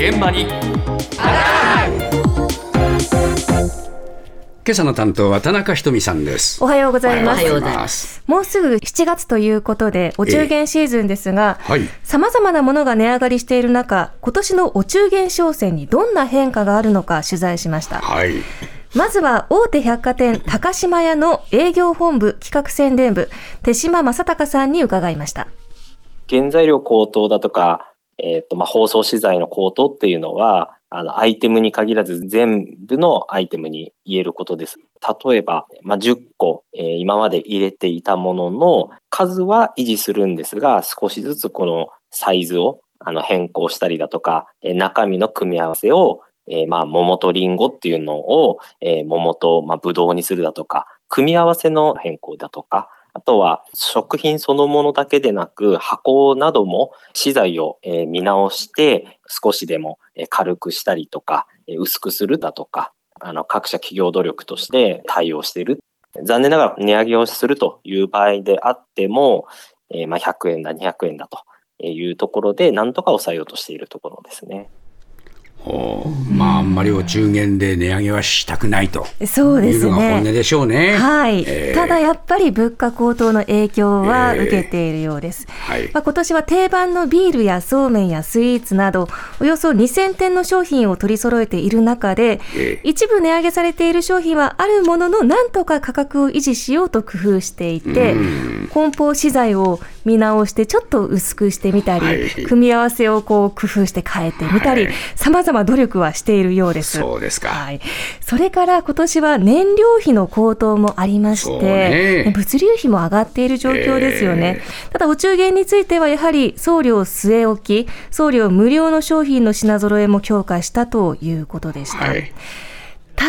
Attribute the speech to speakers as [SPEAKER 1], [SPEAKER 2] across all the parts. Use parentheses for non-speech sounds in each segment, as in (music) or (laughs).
[SPEAKER 1] 現場に。
[SPEAKER 2] 今朝の担当は田中ひとみさんです。
[SPEAKER 3] おはようございます。
[SPEAKER 2] おはようございます。
[SPEAKER 3] もうすぐ7月ということでお中元シーズンですが、
[SPEAKER 2] はい。
[SPEAKER 3] さまざまなものが値上がりしている中今年のお中元商戦にどんな変化があるのか取材しました。
[SPEAKER 2] はい。
[SPEAKER 3] まずは大手百貨店高島屋の営業本部企画宣伝部手島正隆さんに伺いました。
[SPEAKER 4] 原材料高騰だとか、えっ、と、まあ、包装資材の高騰っていうのは、あの、アイテムに限らず全部のアイテムに言えることです。例えば、まあ、10個、えー今まで入れていたものの数は維持するんですが、少しずつこのサイズをあの変更したりだとか、えー中身の組み合わせを、えーまあ、桃とリンゴっていうのを、えー桃と、まあ、ブドウにするだとか、組み合わせの変更だとか、あとは食品そのものだけでなく箱なども資材を見直して少しでも軽くしたりとか薄くするだとかあの各社企業努力として対応している。残念ながら値上げをするという場合であっても、えまあ100円だ200円だというところでなんとか抑えようとしているところですね。
[SPEAKER 2] まああんまりお中元で値上げはしたくないと。
[SPEAKER 3] そうです
[SPEAKER 2] いうのが本音
[SPEAKER 3] ね
[SPEAKER 2] でしょうね。
[SPEAKER 3] はい、
[SPEAKER 2] えー。
[SPEAKER 3] ただやっぱり物価高騰の影響は
[SPEAKER 2] えー。
[SPEAKER 3] 受けているようです、
[SPEAKER 2] はい。
[SPEAKER 3] まあ、今年は定番のビールやそうめんやスイーツなどおよそ2000点の商品を取り揃えている中で、
[SPEAKER 2] え
[SPEAKER 3] 一部値上げされている商品はあるもののなんとか価格を維持しようと工夫していて梱包資材を見直してちょっと薄くしてみたり、
[SPEAKER 2] はい。
[SPEAKER 3] 組み合わせをこう工夫して変えてみたり
[SPEAKER 2] はい。
[SPEAKER 3] さまざま努力はしているようです。
[SPEAKER 2] そうですか
[SPEAKER 3] はい、それから今年は燃料費の高騰もありまして、
[SPEAKER 2] ね
[SPEAKER 3] 物流費も上がっている状況ですよね。ただお中元についてはやはり送料据え置き、送料無料の商品の品揃えも強化したということでした。
[SPEAKER 2] はい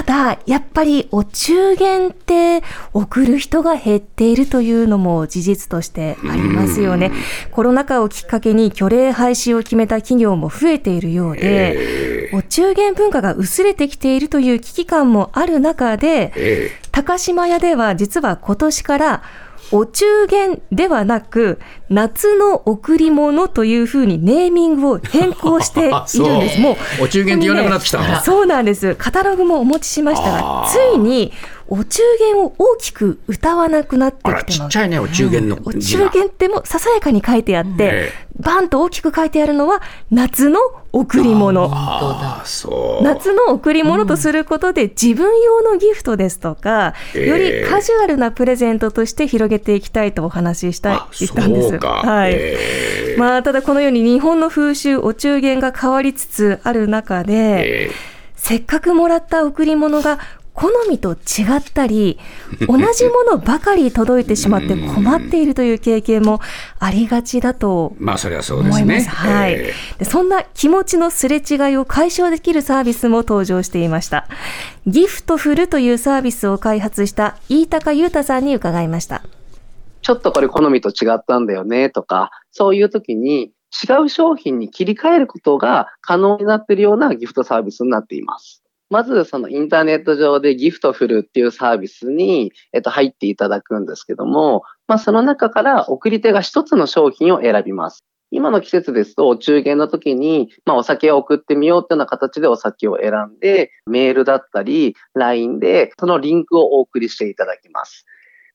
[SPEAKER 3] ただ、やっぱりお中元って送る人が減っているというのも事実としてありますよね。コロナ禍をきっかけに虚礼廃止を決めた企業も増えているようで、お中元文化が薄れてきているという危機感もある中で、
[SPEAKER 2] え。
[SPEAKER 3] 高島屋では実は今年からお中元ではなく夏の贈り物というふうにネーミングを変更しているんです。(laughs) もう
[SPEAKER 2] お中元って言わなくなってきたの
[SPEAKER 3] そうなんです。カタログもお持ちしましたがついにお中元を大きく歌わなくなってきてます。
[SPEAKER 2] ちっちゃいねお中元の
[SPEAKER 3] お
[SPEAKER 2] 字が
[SPEAKER 3] 中元ってもささやかに書いてあって、
[SPEAKER 2] え
[SPEAKER 3] バンと大きく書いてあるのは夏の贈り物。夏の贈り物とすることで自分用のギフトですとか、
[SPEAKER 2] ええ
[SPEAKER 3] よりカジュアルなプレゼントとして広げていきたいとお話ししたいたんです。はい。
[SPEAKER 2] え
[SPEAKER 3] まあただこのように日本の風習お中元が変わりつつある中で、
[SPEAKER 2] え
[SPEAKER 3] せっかくもらった贈り物が好みと違ったり、同じものばかり届いてしまって困っているという経験もありがちだと (laughs)
[SPEAKER 2] まあそれはそうですね
[SPEAKER 3] 思います。はい、
[SPEAKER 2] え
[SPEAKER 3] で。そんな気持ちのすれ違いを解消できるサービスも登場していました。ギフトフルというサービスを開発した飯高裕太さんに伺いました。
[SPEAKER 5] ちょっとこれ好みと違ったんだよねとか、そういう時に違う商品に切り替えることが可能になっているようなギフトサービスになっています。まず、そのインターネット上でギフトフルっていうサービスに、えっと、入っていただくんですけども、まあ、その中から送り手が一つの商品を選びます。今の季節ですと、お中元の時に、まあ、お酒を送ってみようっていうような形でお酒を選んで、メールだったり、LINE で、そのリンクをお送りしていただきます。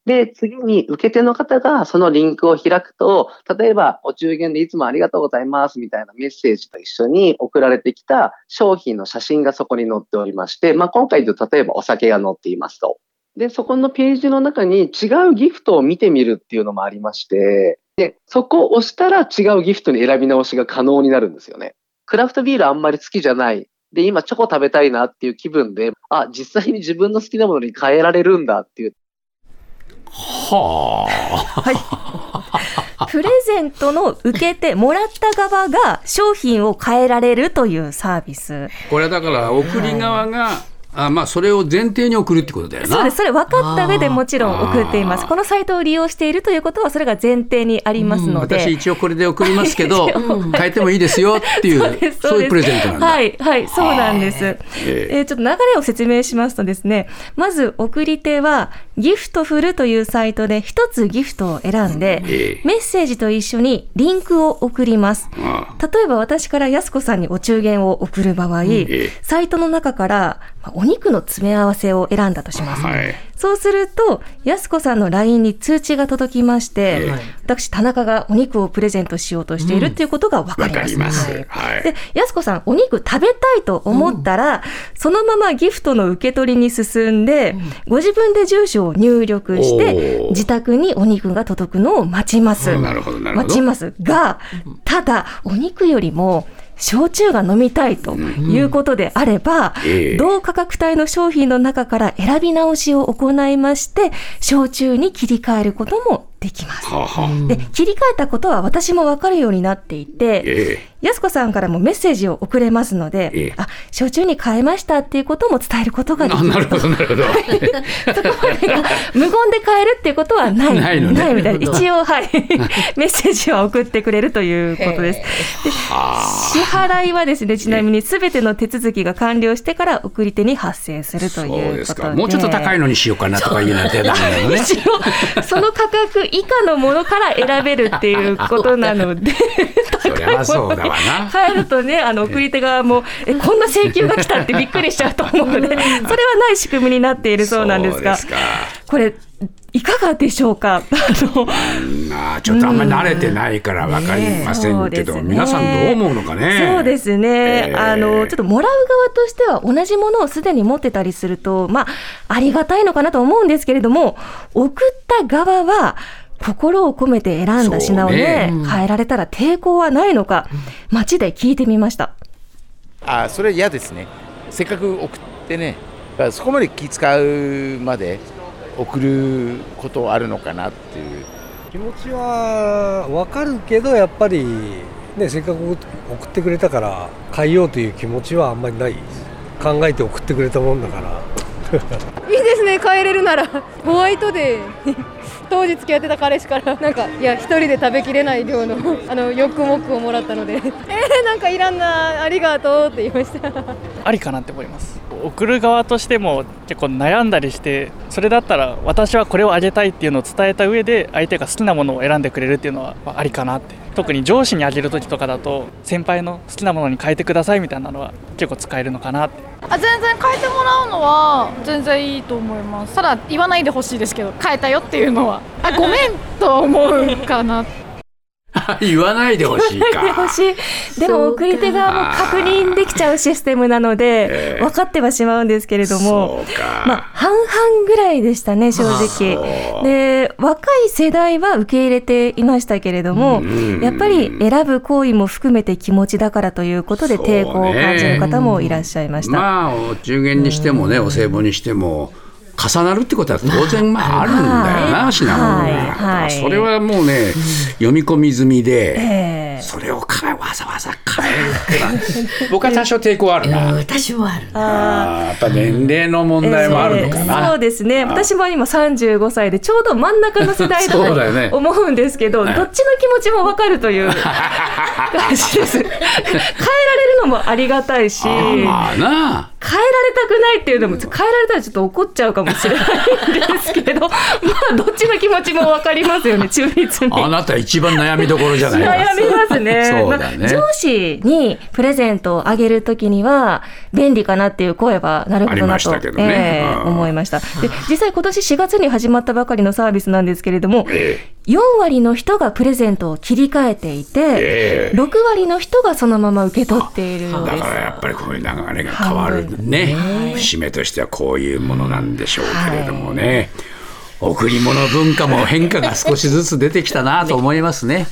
[SPEAKER 5] で、次に受け手の方がそのリンクを開くと、例えばお中元でいつもありがとうございますみたいなメッセージと一緒に送られてきた商品の写真がそこに載っておりまして、まあ、今回で例えばお酒が載っていますと。で、そこのページの中に違うギフトを見てみるっていうのもありまして、で、そこを押したら違うギフトに選び直しが可能になるんですよね。クラフトビールあんまり好きじゃない。で、今チョコ食べたいなっていう気分で、あ、実際に自分の好きなものに変えられるんだっていう
[SPEAKER 2] はあ
[SPEAKER 3] プレゼントの受け手、もらった側が商品を変えられるというサービス。
[SPEAKER 2] これはだから送り側が、あまあそれを前提に送るってことだよな
[SPEAKER 3] そうです。それ分かった上でもちろん送っています。このサイトを利用しているということは、それが前提にありますので。
[SPEAKER 2] 私一応これで送りますけど (laughs) 変えてもいいですよっていうそういうプレゼントなんだ、
[SPEAKER 3] はい、はい、そうなんです。
[SPEAKER 2] え
[SPEAKER 3] えーちょっと流れを説明しますとですね、まず送り手はギフトフルというサイトで一つギフトを選んで、
[SPEAKER 2] ええ。
[SPEAKER 3] メッセージと一緒にリンクを送ります。
[SPEAKER 2] あ
[SPEAKER 3] 例えば私からやすこさんにお中元を送る場合、
[SPEAKER 2] え
[SPEAKER 3] サイトの中からまあお肉の詰め合わせを選んだとします。
[SPEAKER 2] はい。
[SPEAKER 3] そうすると、やすこさんの LINE に通知が届きまして、
[SPEAKER 2] ええ。
[SPEAKER 3] 私、田中がお肉をプレゼントしようとしているっていうことが分か
[SPEAKER 2] わ
[SPEAKER 3] ります。
[SPEAKER 2] かります。
[SPEAKER 3] はい。
[SPEAKER 2] はい。
[SPEAKER 3] で、やすこさん、お肉食べたいと思ったら、そのままギフトの受け取りに進んで、ご自分で住所を入力して自宅にお肉が届くのを待ちます。
[SPEAKER 2] なるほどなるほど。
[SPEAKER 3] 待ちますが、ただ、お肉よりも、焼酎が飲みたいということであれば、
[SPEAKER 2] ええ。
[SPEAKER 3] 同価格帯の商品の中から選び直しを行いまして、焼酎に切り替えることもできます。
[SPEAKER 2] はあはあ
[SPEAKER 3] で、切り替えたことは私もわかるようになっていて、
[SPEAKER 2] え
[SPEAKER 3] やすこさんからもメッセージを送れますので、
[SPEAKER 2] ええ
[SPEAKER 3] あ、焼酎に変えましたっていうことも伝えることが
[SPEAKER 2] え。
[SPEAKER 3] でき
[SPEAKER 2] あ、
[SPEAKER 3] る
[SPEAKER 2] なるほど、なるほど。(laughs)
[SPEAKER 3] そこまでが (laughs) 無言で変えるっていうことはない。
[SPEAKER 2] ないのね
[SPEAKER 3] みたいな。一応、はい。(laughs) メッセージは送ってくれるということです。で支払いはですね、ちなみにすべての手続きが完了してから送り手に発生するということで。
[SPEAKER 2] ですか。もうちょっと高いのにしようかなとかいうなのね。
[SPEAKER 3] その価格以下のものから選べるっていうことなので、(laughs)
[SPEAKER 2] そりゃそうだわな。
[SPEAKER 3] 変えるとね、あの送り手側も、え、(laughs) こんな請求が来たってびっくりしちゃうと思うので、それはない仕組みになっているそうなんですが、これ、いかがでしょうか？(laughs) あの
[SPEAKER 2] あーちょっとあんまり慣れてないからわかりませんけど、
[SPEAKER 3] そうですね
[SPEAKER 2] 皆さんどう思うのかね。
[SPEAKER 3] そうですね、
[SPEAKER 2] えー
[SPEAKER 3] あのちょっともらう側としては同じものをすでに持ってたりすると、まあ、ありがたいのかなと思うんですけれども、送った側は、心を込めて選んだ品をね
[SPEAKER 2] そう
[SPEAKER 3] 変えられたら抵抗はないのか、街で聞いてみました。
[SPEAKER 1] あそれ嫌ですねせっかく送ってねそこまで気使うまで送ることあるのかなっていう。
[SPEAKER 6] 気持ちは分かるけどやっぱり、ね、せっかく送ってくれたから変えようという気持ちはあんまりない。考えて送ってくれたもんだから。(laughs)
[SPEAKER 7] いいですね帰れるなら。ホワイトデーに (laughs) 当時付き合ってた彼氏からなんかいや一人で食べきれない量のあのヨックモックをもらったので。えー、なんかいらんなありがとうって言いました
[SPEAKER 8] ありかなって思います。送る側としても結構悩んだりしてそれだったら私はこれをあげたいっていうのを伝えた上で相手が好きなものを選んでくれるっていうのはありかなって。特に上司にあげる時とかだと先輩の好きなものに変えてくださいみたいなのは結構使えるのかなって。
[SPEAKER 9] あ全然変えてもらうのは全然いいと思います。ただ言わないでほしいですけど変えたよっていうのは。あごめんとは思うかな。(laughs)
[SPEAKER 2] 言わないでほしいか。
[SPEAKER 3] でほしい。でも送り手側も確認できちゃうシステムなので、
[SPEAKER 2] ええ
[SPEAKER 3] 分かってはしまうんですけれども。まあ、半々ぐらいでしたね、正直。で、若い世代は受け入れていましたけれども、
[SPEAKER 2] うん
[SPEAKER 3] やっぱり選ぶ行為も含めて気持ちだからということで抵抗を感じる方もいらっしゃいました。
[SPEAKER 2] まあお中元にしてもねお歳暮にしても重なるってことは当然まああるんだよな、
[SPEAKER 3] はい。
[SPEAKER 2] 品物が、それはもうね読み込み済みで、
[SPEAKER 3] ええ。
[SPEAKER 2] それをかわざわざ (laughs) 僕は多少抵抗あるな、
[SPEAKER 10] 私もある
[SPEAKER 2] あーやっぱ年齢の問題もあるのか
[SPEAKER 3] え
[SPEAKER 2] な、
[SPEAKER 3] ーそうですね。私も今35歳でちょうど真ん中の世代だと (laughs) 思うんですけど、どっちの気持ちもわかるという (laughs) 感じです。変えられるのもありがたいし、
[SPEAKER 2] まあな。
[SPEAKER 3] 変えられたくないっていうのも、変えられたらちょっと怒っちゃうかもしれないんですけ (laughs) どっちの気持ちもわかりますよね、中立に。
[SPEAKER 2] あなた一番悩みどころじゃない。
[SPEAKER 3] 悩みますね。(laughs)
[SPEAKER 2] そうだね。
[SPEAKER 3] まあ上司にプレゼントをあげるときには、便利かなっていう声はなるほどなと、
[SPEAKER 2] ね。
[SPEAKER 3] 思いました。で、実際今年4月に始まったばかりのサービスなんですけれども、
[SPEAKER 2] え
[SPEAKER 3] 4割の人がプレゼントを切り替えていて、
[SPEAKER 2] ええ。
[SPEAKER 3] 6割の人がそのまま受け取っている。
[SPEAKER 2] だからやっぱりこういう流れが変わるね。節目としてはこういうものなんでしょうけれどもね、贈り物文化も変化が少しずつ出てきたなと思いますね。